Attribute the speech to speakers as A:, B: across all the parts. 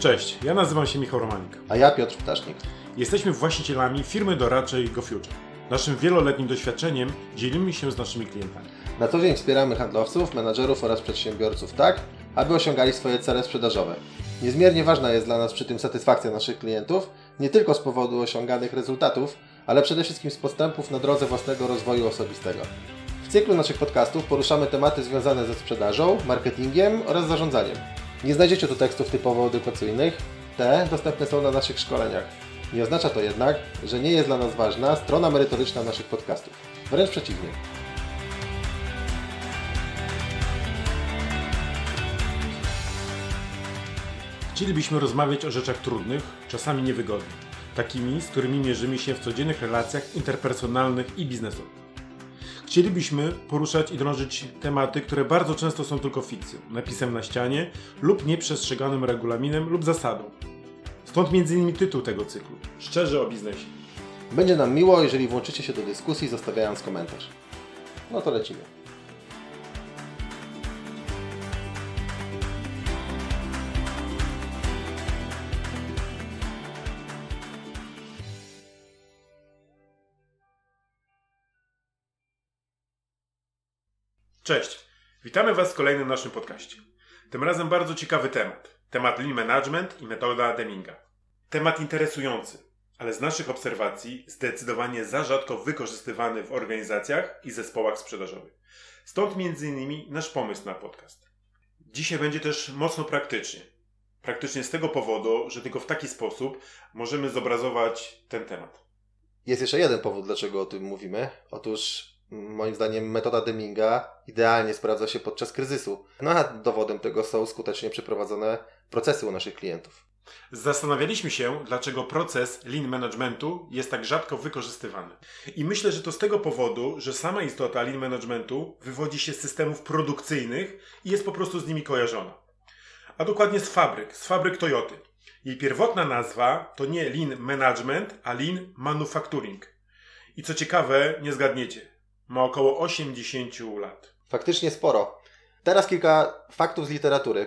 A: Cześć, ja nazywam się Michał Romanik.
B: A ja Piotr Ptasznik.
A: Jesteśmy właścicielami firmy doradczej GoFuture. Naszym wieloletnim doświadczeniem dzielimy się z naszymi klientami.
B: Na co dzień wspieramy handlowców, menadżerów oraz przedsiębiorców tak, aby osiągali swoje cele sprzedażowe. Niezmiernie ważna jest dla nas przy tym satysfakcja naszych klientów, nie tylko z powodu osiąganych rezultatów, ale przede wszystkim z postępów na drodze własnego rozwoju osobistego. W cyklu naszych podcastów poruszamy tematy związane ze sprzedażą, marketingiem oraz zarządzaniem. Nie znajdziecie tu tekstów typowo edukacyjnych, te dostępne są na naszych szkoleniach. Nie oznacza to jednak, że nie jest dla nas ważna strona merytoryczna naszych podcastów. Wręcz przeciwnie.
A: Chcielibyśmy rozmawiać o rzeczach trudnych, czasami niewygodnych, takimi, z którymi mierzymy się w codziennych relacjach interpersonalnych i biznesowych. Chcielibyśmy poruszać i drążyć tematy, które bardzo często są tylko fikcją, napisem na ścianie lub nieprzestrzeganym regulaminem lub zasadą. Stąd m.in. tytuł tego cyklu Szczerze o biznesie.
B: Będzie nam miło, jeżeli włączycie się do dyskusji, zostawiając komentarz. No to lecimy.
A: Cześć, witamy Was w kolejnym naszym podcaście. Tym razem bardzo ciekawy temat. Temat lean management i metoda Deminga. Temat interesujący, ale z naszych obserwacji zdecydowanie za rzadko wykorzystywany w organizacjach i zespołach sprzedażowych. Stąd m.in. nasz pomysł na podcast. Dzisiaj będzie też mocno praktycznie. Praktycznie z tego powodu, że tylko w taki sposób możemy zobrazować ten temat.
B: Jest jeszcze jeden powód, dlaczego o tym mówimy. Otóż moim zdaniem metoda Deminga idealnie sprawdza się podczas kryzysu. No a dowodem tego są skutecznie przeprowadzone procesy u naszych klientów.
A: Zastanawialiśmy się, dlaczego proces lean managementu jest tak rzadko wykorzystywany. I myślę, że to z tego powodu, że sama istota lean managementu wywodzi się z systemów produkcyjnych i jest po prostu z nimi kojarzona. A dokładnie z fabryk, z fabryk Toyoty. Jej pierwotna nazwa to nie lean management, a lean manufacturing. I co ciekawe, nie zgadniecie, ma około 80 lat.
B: Faktycznie sporo. Teraz kilka faktów z literatury.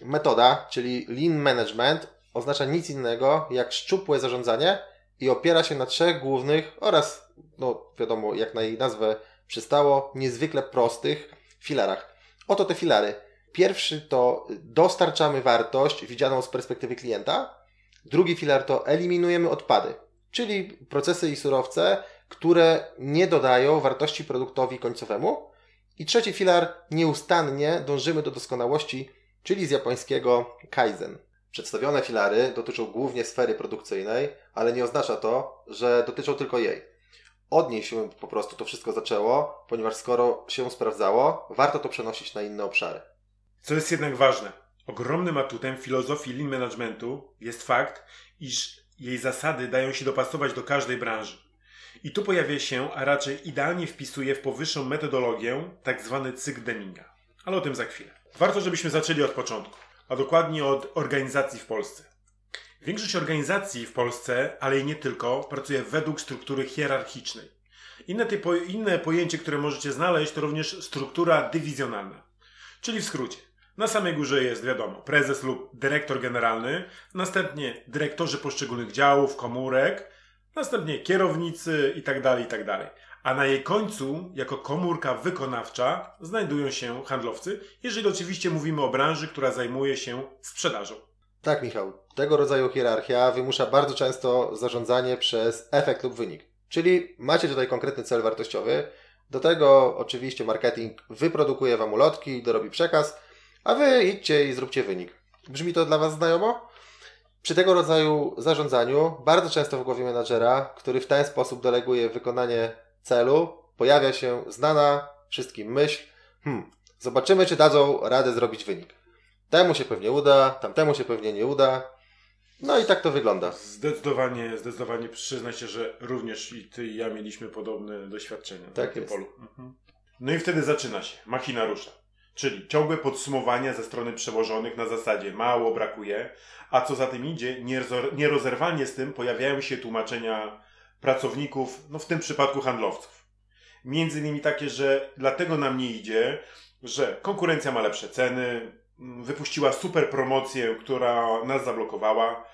B: Metoda, czyli lean management, oznacza nic innego jak szczupłe zarządzanie i opiera się na trzech głównych oraz, no wiadomo, jak na jej nazwę przystało, niezwykle prostych filarach. Oto te filary. Pierwszy to dostarczamy wartość widzianą z perspektywy klienta. Drugi filar to eliminujemy odpady, czyli procesy i surowce, które nie dodają wartości produktowi końcowemu. I trzeci filar, nieustannie dążymy do doskonałości, czyli z japońskiego kaizen. Przedstawione filary dotyczą głównie sfery produkcyjnej, ale nie oznacza to, że dotyczą tylko jej. Od niej się po prostu to wszystko zaczęło, ponieważ skoro się sprawdzało, warto to przenosić na inne obszary.
A: Co jest jednak ważne, ogromnym atutem filozofii lean managementu jest fakt, iż jej zasady dają się dopasować do każdej branży. I tu pojawia się, a raczej idealnie wpisuje w powyższą metodologię tak zwany cykl Deminga. Ale o tym za chwilę. Warto, żebyśmy zaczęli od początku, a dokładnie od organizacji w Polsce. Większość organizacji w Polsce, ale i nie tylko, pracuje według struktury hierarchicznej. Inne, typo, inne pojęcie, które możecie znaleźć, to również struktura dywizjonalna. Czyli w skrócie, na samej górze jest, wiadomo, prezes lub dyrektor generalny, następnie dyrektorzy poszczególnych działów, komórek, następnie kierownicy itd., tak itd. Tak A na jej końcu, jako komórka wykonawcza, znajdują się handlowcy, jeżeli oczywiście mówimy o branży, która zajmuje się sprzedażą.
B: Tak, Michał. Tego rodzaju hierarchia wymusza bardzo często zarządzanie przez efekt lub wynik. Czyli macie tutaj konkretny cel wartościowy. Do tego oczywiście marketing wyprodukuje Wam ulotki, dorobi przekaz, a Wy idźcie i zróbcie wynik. Brzmi to dla Was znajomo? Przy tego rodzaju zarządzaniu, bardzo często w głowie menadżera, który w ten sposób deleguje wykonanie celu, pojawia się znana wszystkim myśl, hmm, zobaczymy, czy dadzą radę zrobić wynik. Temu się pewnie uda, tamtemu się pewnie nie uda. No i tak to wygląda.
A: Zdecydowanie, zdecydowanie przyznaj się, że również i ty i ja mieliśmy podobne doświadczenia
B: tak
A: na tym
B: jest.
A: polu. Mhm. No i wtedy zaczyna się, machina rusza. Czyli ciągłe podsumowania ze strony przełożonych na zasadzie mało brakuje, a co za tym idzie, nierozerwalnie z tym pojawiają się tłumaczenia pracowników, no w tym przypadku handlowców. Między innymi takie, że dlatego nam nie idzie, że konkurencja ma lepsze ceny, wypuściła super promocję, która nas zablokowała.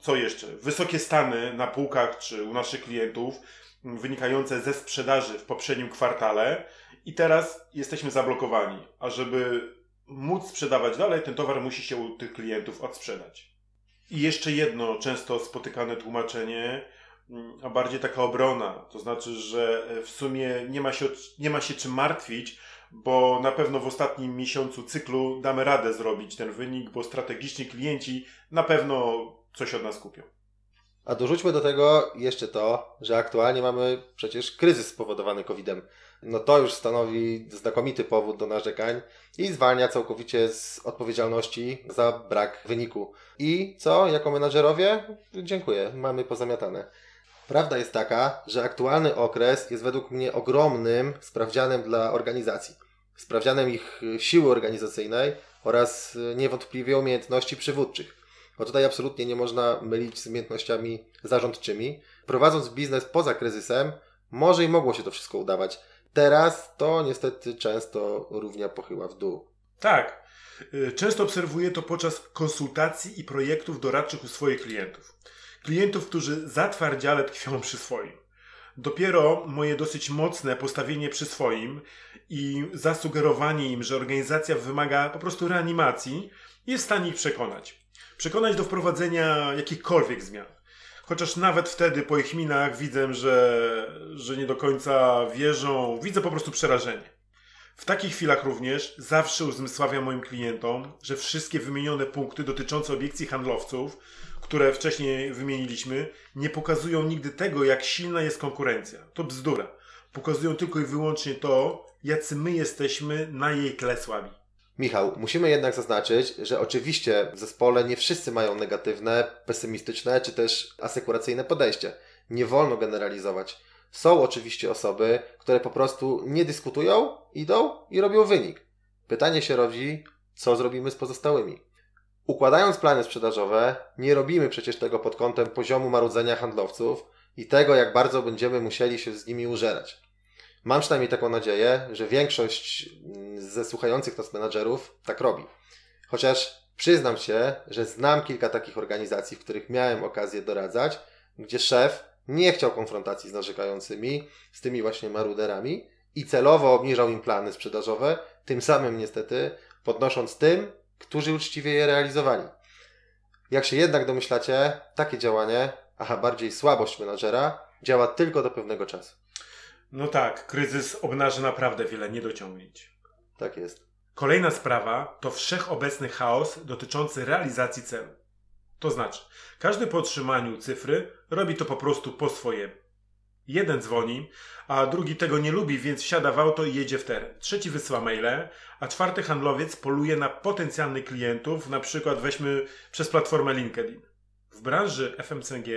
A: Co jeszcze? Wysokie stany na półkach czy u naszych klientów, wynikające ze sprzedaży w poprzednim kwartale, i teraz jesteśmy zablokowani. A żeby móc sprzedawać dalej, ten towar musi się u tych klientów odsprzedać. I jeszcze jedno często spotykane tłumaczenie, mm, a bardziej taka obrona. To znaczy, że w sumie nie ma się, nie ma się czym martwić, bo na pewno w ostatnim miesiącu cyklu damy radę zrobić ten wynik, bo strategiczni klienci na pewno coś od nas kupią.
B: A dorzućmy do tego jeszcze to, że aktualnie mamy przecież kryzys spowodowany COVID-em. No to już stanowi znakomity powód do narzekań i zwalnia całkowicie z odpowiedzialności za brak wyniku. I co, jako menadżerowie? Dziękuję, mamy pozamiatane. Prawda jest taka, że aktualny okres jest według mnie ogromnym sprawdzianem dla organizacji. Sprawdzianem ich siły organizacyjnej oraz niewątpliwie umiejętności przywódczych. Bo tutaj absolutnie nie można mylić z umiejętnościami zarządczymi. Prowadząc biznes poza kryzysem, może i mogło się to wszystko udawać. Teraz to niestety często równia pochyła w dół.
A: Tak. Y, często obserwuję to podczas konsultacji i projektów doradczych u swoich klientów. Klientów, którzy zatwardziale tkwią przy swoim. Dopiero moje dosyć mocne postawienie przy swoim i zasugerowanie im, że organizacja wymaga po prostu reanimacji, jest w stanie ich przekonać. Przekonać do wprowadzenia jakichkolwiek zmian. Chociaż nawet wtedy po ich minach widzę, że, że nie do końca wierzą, widzę po prostu przerażenie. W takich chwilach również zawsze uzmysławiam moim klientom, że wszystkie wymienione punkty dotyczące obiekcji handlowców, które wcześniej wymieniliśmy, nie pokazują nigdy tego, jak silna jest konkurencja. To bzdura. Pokazują tylko i wyłącznie to, jacy my jesteśmy na jej tle słabi.
B: Michał, musimy jednak zaznaczyć, że oczywiście w zespole nie wszyscy mają negatywne, pesymistyczne czy też asekuracyjne podejście. Nie wolno generalizować. Są oczywiście osoby, które po prostu nie dyskutują, idą i robią wynik. Pytanie się rodzi, co zrobimy z pozostałymi? Układając plany sprzedażowe, nie robimy przecież tego pod kątem poziomu marudzenia handlowców i tego, jak bardzo będziemy musieli się z nimi użerać. Mam przynajmniej taką nadzieję, że większość mm, ze słuchających nas menadżerów tak robi. Chociaż przyznam się, że znam kilka takich organizacji, w których miałem okazję doradzać, gdzie szef nie chciał konfrontacji z narzekającymi, z tymi właśnie maruderami i celowo obniżał im plany sprzedażowe, tym samym niestety podnosząc tym, którzy uczciwie je realizowali. Jak się jednak domyślacie, takie działanie, a bardziej słabość menadżera, działa tylko do pewnego czasu.
A: No tak, kryzys obnaży naprawdę wiele niedociągnięć.
B: Tak jest.
A: Kolejna sprawa to wszechobecny chaos dotyczący realizacji celu. To znaczy, każdy po otrzymaniu cyfry robi to po prostu po swojemu. Jeden dzwoni, a drugi tego nie lubi, więc wsiada w auto i jedzie w teren. Trzeci wysyła maile, a czwarty handlowiec poluje na potencjalnych klientów, na przykład weźmy przez platformę LinkedIn. W branży FMCG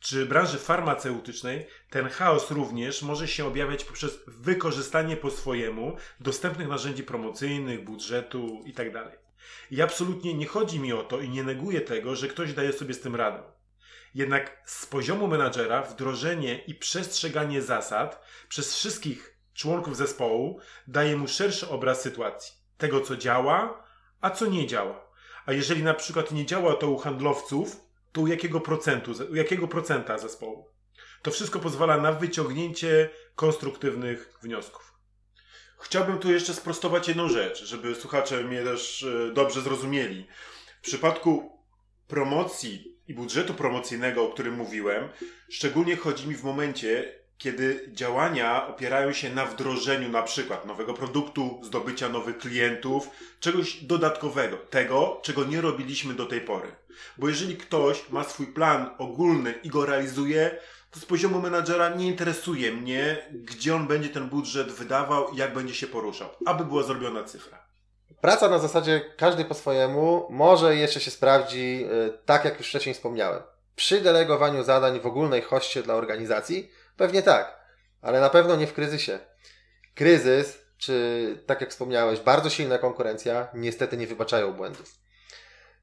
A: czy branży farmaceutycznej ten chaos również może się objawiać poprzez wykorzystanie po swojemu dostępnych narzędzi promocyjnych, budżetu itd. Tak I absolutnie nie chodzi mi o to i nie neguję tego, że ktoś daje sobie z tym radę. Jednak z poziomu menadżera wdrożenie i przestrzeganie zasad przez wszystkich członków zespołu daje mu szerszy obraz sytuacji. Tego, co działa, a co nie działa. A jeżeli na przykład nie działa to u handlowców, to u jakiego procentu, u jakiego procenta zespołu. To wszystko pozwala na wyciągnięcie konstruktywnych wniosków. Chciałbym tu jeszcze sprostować jedną rzecz, żeby słuchacze mnie też e, dobrze zrozumieli. W przypadku promocji i budżetu promocyjnego, o którym mówiłem, szczególnie chodzi mi w momencie, kiedy działania opierają się na wdrożeniu na przykład nowego produktu, zdobycia nowych klientów, czegoś dodatkowego, tego, czego nie robiliśmy do tej pory. Bo jeżeli ktoś ma swój plan ogólny i go realizuje, to z poziomu menadżera nie interesuje mnie, gdzie on będzie ten budżet wydawał jak będzie się poruszał, aby była zrobiona cyfra.
B: Praca na zasadzie każdy po swojemu może jeszcze się sprawdzi, y, tak jak już wcześniej wspomniałem. Przy delegowaniu zadań w ogólnej hoście dla organizacji Pewnie tak, ale na pewno nie w kryzysie. Kryzys, czy tak jak wspomniałeś, bardzo silna konkurencja, niestety nie wybaczają błędów.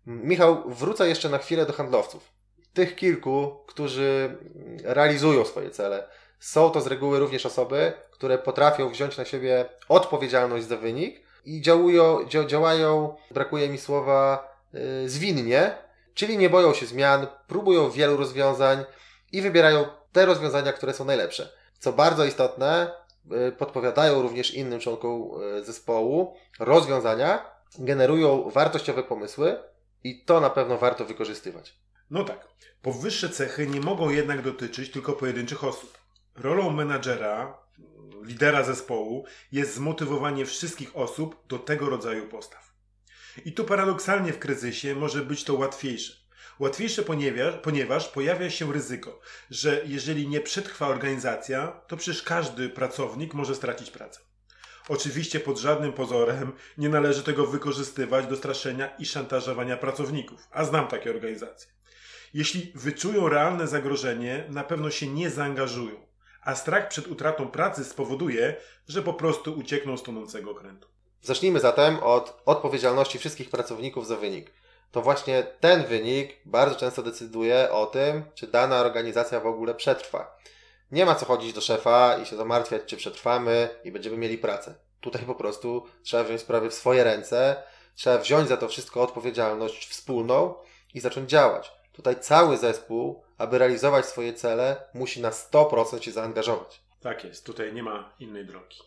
B: Michał, wrócę jeszcze na chwilę do handlowców. Tych kilku, którzy realizują swoje cele. Są to z reguły również osoby, które potrafią wziąć na siebie odpowiedzialność za wynik i działują, działają, brakuje mi słowa, yy, zwinnie, czyli nie boją się zmian, próbują wielu rozwiązań i wybierają te rozwiązania, które są najlepsze. Co bardzo istotne, yy, podpowiadają również innym członkom yy, zespołu rozwiązania, generują wartościowe pomysły i to na pewno warto wykorzystywać.
A: No tak. Powyższe cechy nie mogą jednak dotyczyć tylko pojedynczych osób. Rolą menadżera, lidera zespołu jest zmotywowanie wszystkich osób do tego rodzaju postaw. I tu paradoksalnie w kryzysie może być to łatwiejsze. Łatwiejsze, ponieważ, ponieważ pojawia się ryzyko, że jeżeli nie przetrwa organizacja, to przecież każdy pracownik może stracić pracę. Oczywiście pod żadnym pozorem nie należy tego wykorzystywać do straszenia i szantażowania pracowników, a znam takie organizacje. Jeśli wyczują realne zagrożenie, na pewno się nie zaangażują, a strach przed utratą pracy spowoduje, że po prostu uciekną z tonącego okrętu.
B: Zacznijmy zatem od odpowiedzialności wszystkich pracowników za wynik. To właśnie ten wynik bardzo często decyduje o tym, czy dana organizacja w ogóle przetrwa. Nie ma co chodzić do szefa i się zamartwiać, czy przetrwamy i będziemy mieli pracę. Tutaj po prostu trzeba wziąć sprawy w swoje ręce, trzeba wziąć za to wszystko odpowiedzialność wspólną i zacząć działać. Tutaj cały zespół, aby realizować swoje cele, musi na 100% się zaangażować.
A: Tak jest, tutaj nie ma innej drogi.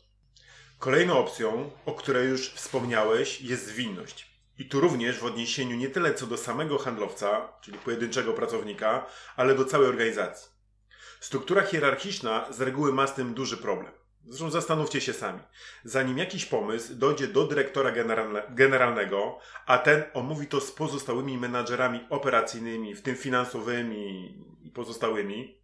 A: Kolejną opcją, o której już wspomniałeś, jest zwinność. I tu również w odniesieniu nie tyle co do samego handlowca, czyli pojedynczego pracownika, ale do całej organizacji. Struktura hierarchiczna z reguły ma z tym duży problem. Zresztą zastanówcie się sami. Zanim jakiś pomysł dojdzie do dyrektora generalne, generalnego, a ten omówi to z pozostałymi menadżerami operacyjnymi, w tym finansowymi i pozostałymi,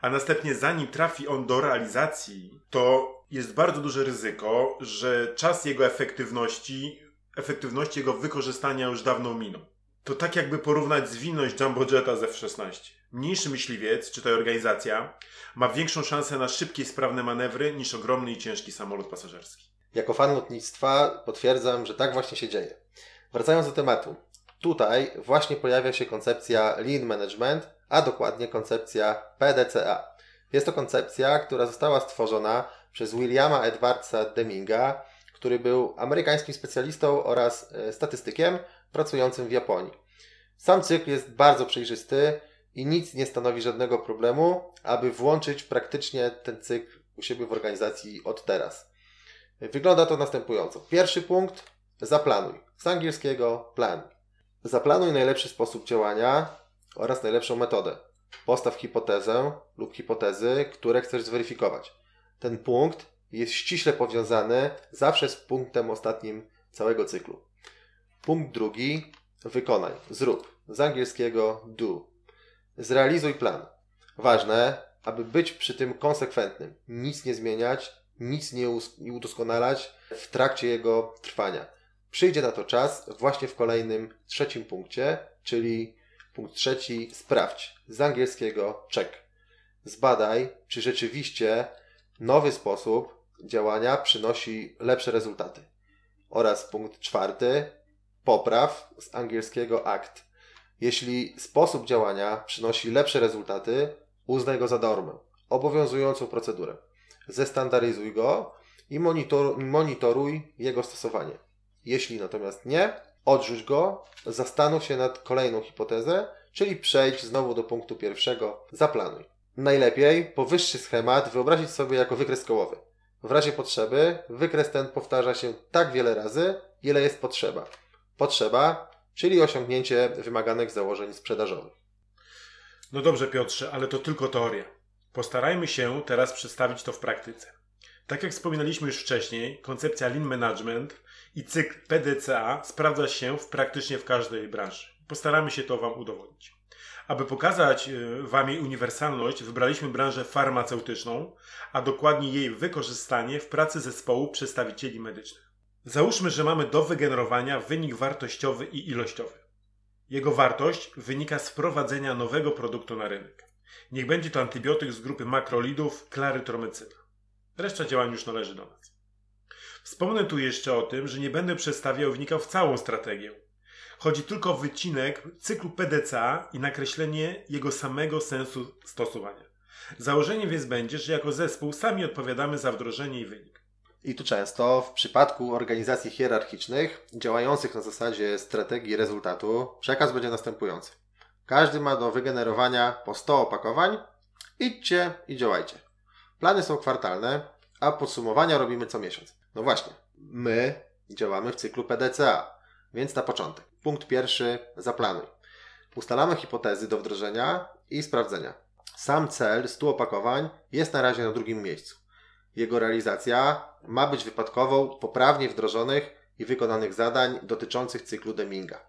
A: a następnie zanim trafi on do realizacji, to jest bardzo duże ryzyko, że czas jego efektywności, efektywności jego wykorzystania już dawno minął. To tak jakby porównać zwinność Jumbo Jetta z F-16. Mniejszy myśliwiec, czy ta organizacja, ma większą szansę na szybkie i sprawne manewry niż ogromny i ciężki samolot pasażerski.
B: Jako fan lotnictwa potwierdzam, że tak właśnie się dzieje. Wracając do tematu. Tutaj właśnie pojawia się koncepcja Lean Management, a dokładnie koncepcja PDCA. Jest to koncepcja, która została stworzona przez Williama Edwardsa Deminga, który był amerykańskim specjalistą oraz e, statystykiem pracującym w Japonii. Sam cykl jest bardzo przejrzysty i nic nie stanowi żadnego problemu, aby włączyć praktycznie ten cykl u siebie w organizacji od teraz. Wygląda to następująco. Pierwszy punkt zaplanuj. Z angielskiego plan. Zaplanuj najlepszy sposób działania oraz najlepszą metodę. Postaw hipotezę lub hipotezy, które chcesz zweryfikować. Ten punkt jest ściśle powiązany zawsze z punktem ostatnim całego cyklu. Punkt drugi wykonaj, zrób. Z angielskiego do. Zrealizuj plan. Ważne, aby być przy tym konsekwentnym. Nic nie zmieniać, nic nie, nie udoskonalać w trakcie jego trwania. Przyjdzie na to czas właśnie w kolejnym trzecim punkcie, czyli punkt trzeci sprawdź. Z angielskiego check. Zbadaj, czy rzeczywiście nowy sposób działania przynosi lepsze rezultaty. Oraz punkt czwarty popraw z angielskiego act. Jeśli sposób działania przynosi lepsze rezultaty, uznaj go za normę, obowiązującą procedurę. Zestandaryzuj go i monitoruj jego stosowanie. Jeśli natomiast nie, odrzuć go, zastanów się nad kolejną hipotezę, czyli przejdź znowu do punktu pierwszego, zaplanuj. Najlepiej powyższy schemat wyobrazić sobie jako wykres kołowy. W razie potrzeby wykres ten powtarza się tak wiele razy, ile jest potrzeba. Potrzeba czyli osiągnięcie wymaganych założeń sprzedażowych.
A: No dobrze, Piotrze, ale to tylko teoria. Postarajmy się teraz przedstawić to w praktyce. Tak jak wspominaliśmy już wcześniej, koncepcja Lean Management i cykl PDCA sprawdza się w praktycznie w każdej branży. Postaramy się to Wam udowodnić. Aby pokazać y, Wam jej uniwersalność, wybraliśmy branżę farmaceutyczną, a dokładnie jej wykorzystanie w pracy zespołu przedstawicieli medycznych. Załóżmy, że mamy do wygenerowania wynik wartościowy i ilościowy. Jego wartość wynika z wprowadzenia nowego produktu na rynek. Niech będzie to antybiotyk z grupy makrolidów klarytromycyna. Reszta działań już należy do nas. Wspomnę tu jeszcze o tym, że nie będę przedstawiał wnikał w całą strategię. Chodzi tylko o wycinek cyklu PDCA i nakreślenie jego samego sensu stosowania. Założeniem więc będzie, że jako zespół sami odpowiadamy za wdrożenie i wynik.
B: I tu często w przypadku organizacji hierarchicznych działających na zasadzie strategii rezultatu przekaz będzie następujący. Każdy ma do wygenerowania po 100 opakowań. Idźcie i działajcie. Plany są kwartalne, a podsumowania robimy co miesiąc. No właśnie, my działamy w cyklu PDCA, więc na początek. Punkt pierwszy, zaplanuj. Ustalamy hipotezy do wdrożenia i sprawdzenia. Sam cel 100 opakowań jest na razie na drugim miejscu. Jego realizacja ma być wypadkową poprawnie wdrożonych i wykonanych zadań dotyczących cyklu Deminga.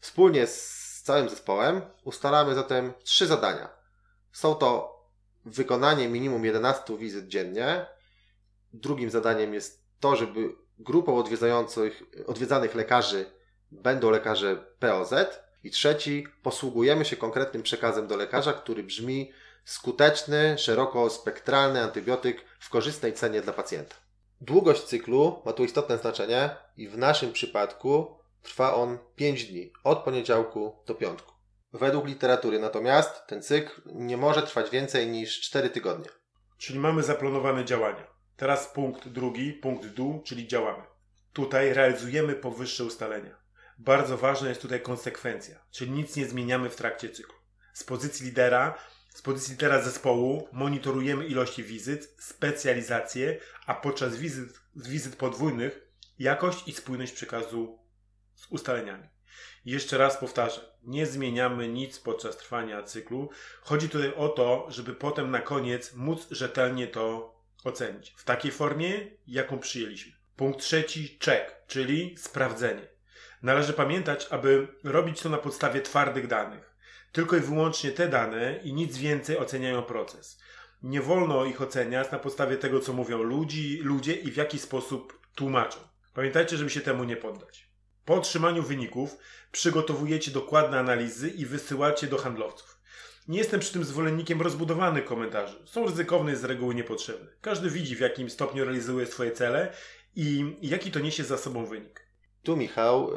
B: Wspólnie z całym zespołem ustalamy zatem trzy zadania. Są to wykonanie minimum 11 wizyt dziennie. Drugim zadaniem jest to, żeby grupą odwiedzających, odwiedzanych lekarzy będą lekarze POZ. I trzeci, posługujemy się konkretnym przekazem do lekarza, który brzmi skuteczny, szerokospektralny antybiotyk w korzystnej cenie dla pacjenta. Długość cyklu ma tu istotne znaczenie i w naszym przypadku trwa on 5 dni, od poniedziałku do piątku. Według literatury natomiast ten cykl nie może trwać więcej niż 4 tygodnie.
A: Czyli mamy zaplanowane działania. Teraz punkt drugi, punkt dół, czyli działamy. Tutaj realizujemy powyższe ustalenia. Bardzo ważna jest tutaj konsekwencja, czyli nic nie zmieniamy w trakcie cyklu. Z pozycji lidera, z pozycji lidera zespołu monitorujemy ilości wizyt, specjalizację, a podczas wizyt, wizyt podwójnych jakość i spójność przekazu z ustaleniami. Jeszcze raz powtarzam, nie zmieniamy nic podczas trwania cyklu. Chodzi tutaj o to, żeby potem na koniec móc rzetelnie to ocenić w takiej formie, jaką przyjęliśmy. Punkt trzeci, check, czyli sprawdzenie. Należy pamiętać, aby robić to na podstawie twardych danych. Tylko i wyłącznie te dane i nic więcej oceniają proces. Nie wolno ich oceniać na podstawie tego, co mówią ludzi, ludzie i w jaki sposób tłumaczą. Pamiętajcie, żeby się temu nie poddać. Po otrzymaniu wyników przygotowujecie dokładne analizy i wysyłacie do handlowców. Nie jestem przy tym zwolennikiem rozbudowanych komentarzy. Są ryzykowne i z reguły niepotrzebne. Każdy widzi, w jakim stopniu realizuje swoje cele i jaki to niesie za sobą wynik.
B: Tu, Michał, y,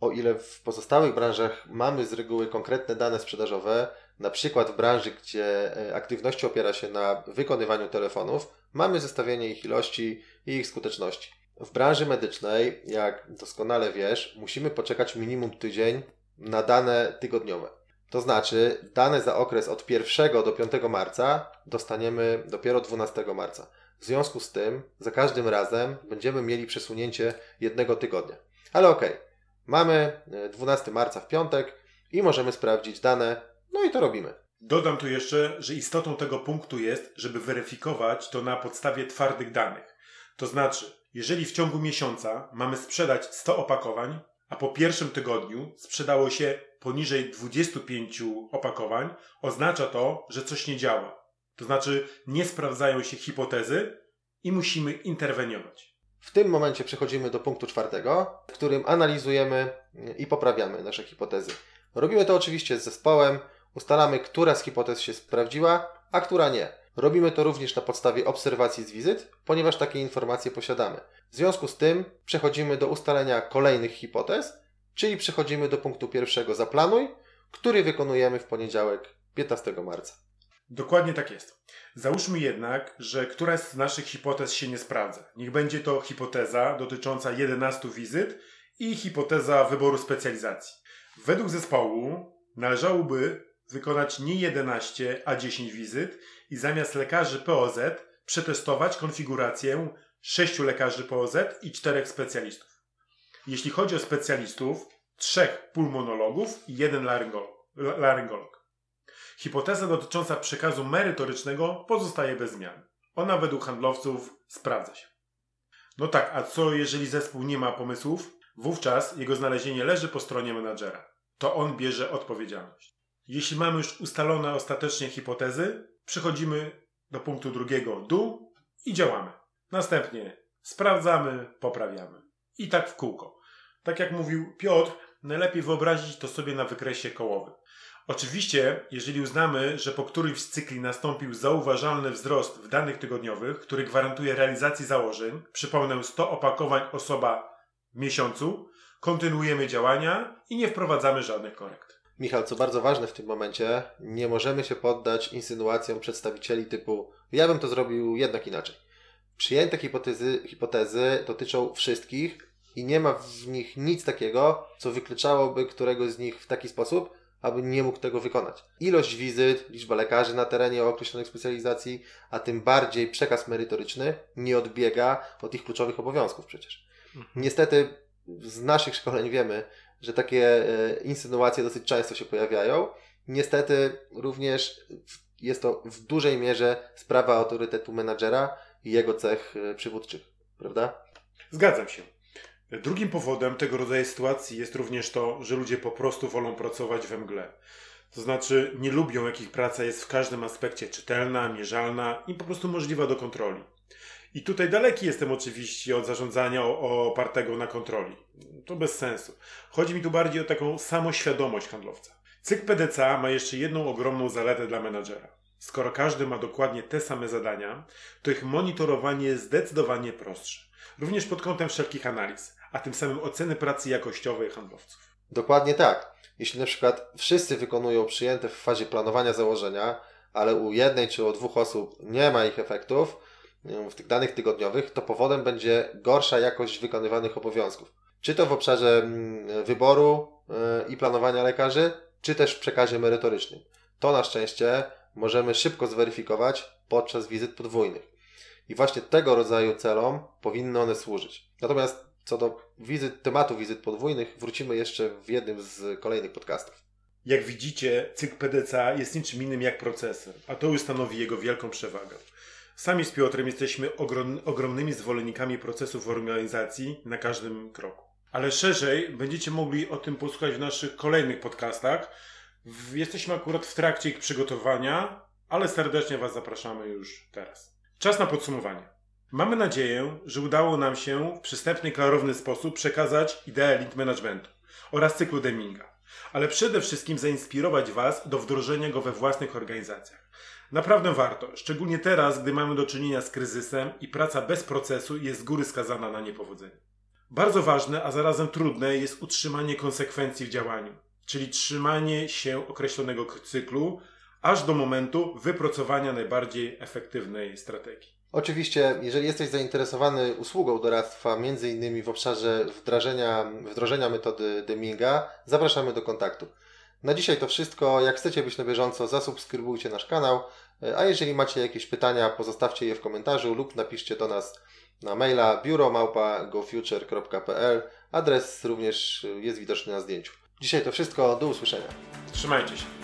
B: o ile w pozostałych branżach mamy z reguły konkretne dane sprzedażowe, na przykład w branży, gdzie y, aktywność opiera się na wykonywaniu telefonów, mamy zestawienie ich ilości i ich skuteczności. W branży medycznej, jak doskonale wiesz, musimy poczekać minimum tydzień na dane tygodniowe. To znaczy, dane za okres od 1 do 5 marca dostaniemy dopiero 12 marca. W związku z tym, za każdym razem będziemy mieli przesunięcie jednego tygodnia. Ale okej, okay. mamy 12 e, marca w piątek i możemy sprawdzić dane, no i to robimy.
A: Dodam tu jeszcze, że istotą tego punktu jest, żeby weryfikować to na podstawie twardych danych. To znaczy, jeżeli w ciągu miesiąca mamy sprzedać 100 opakowań, a po pierwszym tygodniu sprzedało się poniżej 25 opakowań, oznacza to, że coś nie działa. To znaczy, nie sprawdzają się hipotezy i musimy interweniować.
B: W tym momencie przechodzimy do punktu czwartego, w którym analizujemy i poprawiamy nasze hipotezy. Robimy to oczywiście z zespołem, ustalamy, która z hipotez się sprawdziła, a która nie. Robimy to również na podstawie obserwacji z wizyt, ponieważ takie informacje posiadamy. W związku z tym przechodzimy do ustalenia kolejnych hipotez, czyli przechodzimy do punktu pierwszego zaplanuj, który wykonujemy w poniedziałek 15 marca.
A: Dokładnie tak jest. Załóżmy jednak, że któraś z naszych hipotez się nie sprawdza. Niech będzie to hipoteza dotycząca 11 wizyt i hipoteza wyboru specjalizacji. Według zespołu należałoby wykonać nie 11, a 10 wizyt i zamiast lekarzy POZ przetestować konfigurację 6 lekarzy POZ i 4 specjalistów. Jeśli chodzi o specjalistów, 3 pulmonologów i 1 laryngolog. Hipoteza dotycząca przekazu merytorycznego pozostaje bez zmian. Ona według handlowców sprawdza się. No tak, a co jeżeli zespół nie ma pomysłów? Wówczas jego znalezienie leży po stronie menadżera. To on bierze odpowiedzialność. Jeśli mamy już ustalone ostatecznie hipotezy, przechodzimy do punktu drugiego dół i działamy. Następnie sprawdzamy, poprawiamy. I tak w kółko. Tak jak mówił Piotr, najlepiej wyobrazić to sobie na wykresie kołowym. Oczywiście, jeżeli uznamy, że po którymś z cykli nastąpił zauważalny wzrost w danych tygodniowych, który gwarantuje realizację założeń, przypomnę 100 opakowań osoba w miesiącu, kontynuujemy działania i nie wprowadzamy żadnych korekt.
B: Michał, co bardzo ważne w tym momencie, nie możemy się poddać insynuacjom przedstawicieli typu ja bym to zrobił jednak inaczej. Przyjęte hipotezy, hipotezy dotyczą wszystkich i nie ma w nich nic takiego, co wykluczałoby któregoś z nich w taki sposób, aby nie mógł tego wykonać. Ilość wizyt, liczba lekarzy na terenie o określonych specjalizacji, a tym bardziej przekaz merytoryczny nie odbiega od ich kluczowych obowiązków przecież. Mhm. Niestety z naszych szkoleń wiemy, że takie e, insynuacje dosyć często się pojawiają. Niestety również jest to w dużej mierze sprawa autorytetu menadżera i jego cech e, przywódczych, prawda?
A: Zgadzam się. Drugim powodem tego rodzaju sytuacji jest również to, że ludzie po prostu wolą pracować we mgle. To znaczy nie lubią, jak ich praca jest w każdym aspekcie czytelna, mierzalna i po prostu możliwa do kontroli. I tutaj daleki jestem oczywiście od zarządzania opartego na kontroli. To bez sensu. Chodzi mi tu bardziej o taką samoświadomość handlowca. Cykl PDCA ma jeszcze jedną ogromną zaletę dla menadżera. Skoro każdy ma dokładnie te same zadania, to ich monitorowanie jest zdecydowanie prostsze. Również pod kątem wszelkich analiz, a tym samym oceny pracy jakościowej handlowców.
B: Dokładnie tak. Jeśli na przykład wszyscy wykonują przyjęte w fazie planowania założenia, ale u jednej czy u dwóch osób nie ma ich efektów, w tych danych tygodniowych, to powodem będzie gorsza jakość wykonywanych obowiązków. Czy to w obszarze mm, wyboru e, i planowania lekarzy, czy też w przekazie merytorycznym. To na szczęście możemy szybko zweryfikować podczas wizyt podwójnych. I właśnie tego rodzaju celom powinny one służyć. Natomiast co do wizyt, tematu wizyt podwójnych, wrócimy jeszcze w jednym z kolejnych podcastów.
A: Jak widzicie, cykl PDCA jest niczym innym jak procesor, a to już stanowi jego wielką przewagę. Sami z Piotrem jesteśmy ogrom, ogromnymi zwolennikami procesów w organizacji na każdym kroku. Ale szerzej będziecie mogli o tym posłuchać w naszych kolejnych podcastach. Jesteśmy akurat w trakcie ich przygotowania, ale serdecznie Was zapraszamy już teraz. Czas na podsumowanie. Mamy nadzieję, że udało nam się w przystępny, klarowny sposób przekazać ideę lead managementu oraz cyklu Deminga, ale przede wszystkim zainspirować Was do wdrożenia go we własnych organizacjach. Naprawdę warto, szczególnie teraz, gdy mamy do czynienia z kryzysem i praca bez procesu jest z góry skazana na niepowodzenie. Bardzo ważne, a zarazem trudne jest utrzymanie konsekwencji w działaniu, czyli trzymanie się określonego cyklu, aż do momentu wypracowania najbardziej efektywnej strategii.
B: Oczywiście, jeżeli jesteś zainteresowany usługą doradztwa, między innymi w obszarze wdrażania, wdrożenia metody Deminga, zapraszamy do kontaktu. Na dzisiaj to wszystko. Jak chcecie być na bieżąco, zasubskrybujcie nasz kanał. A jeżeli macie jakieś pytania, pozostawcie je w komentarzu lub napiszcie do nas na maila biuromałpa.gofuture.pl. Adres również jest widoczny na zdjęciu. Dzisiaj to wszystko. Do usłyszenia.
A: Trzymajcie się.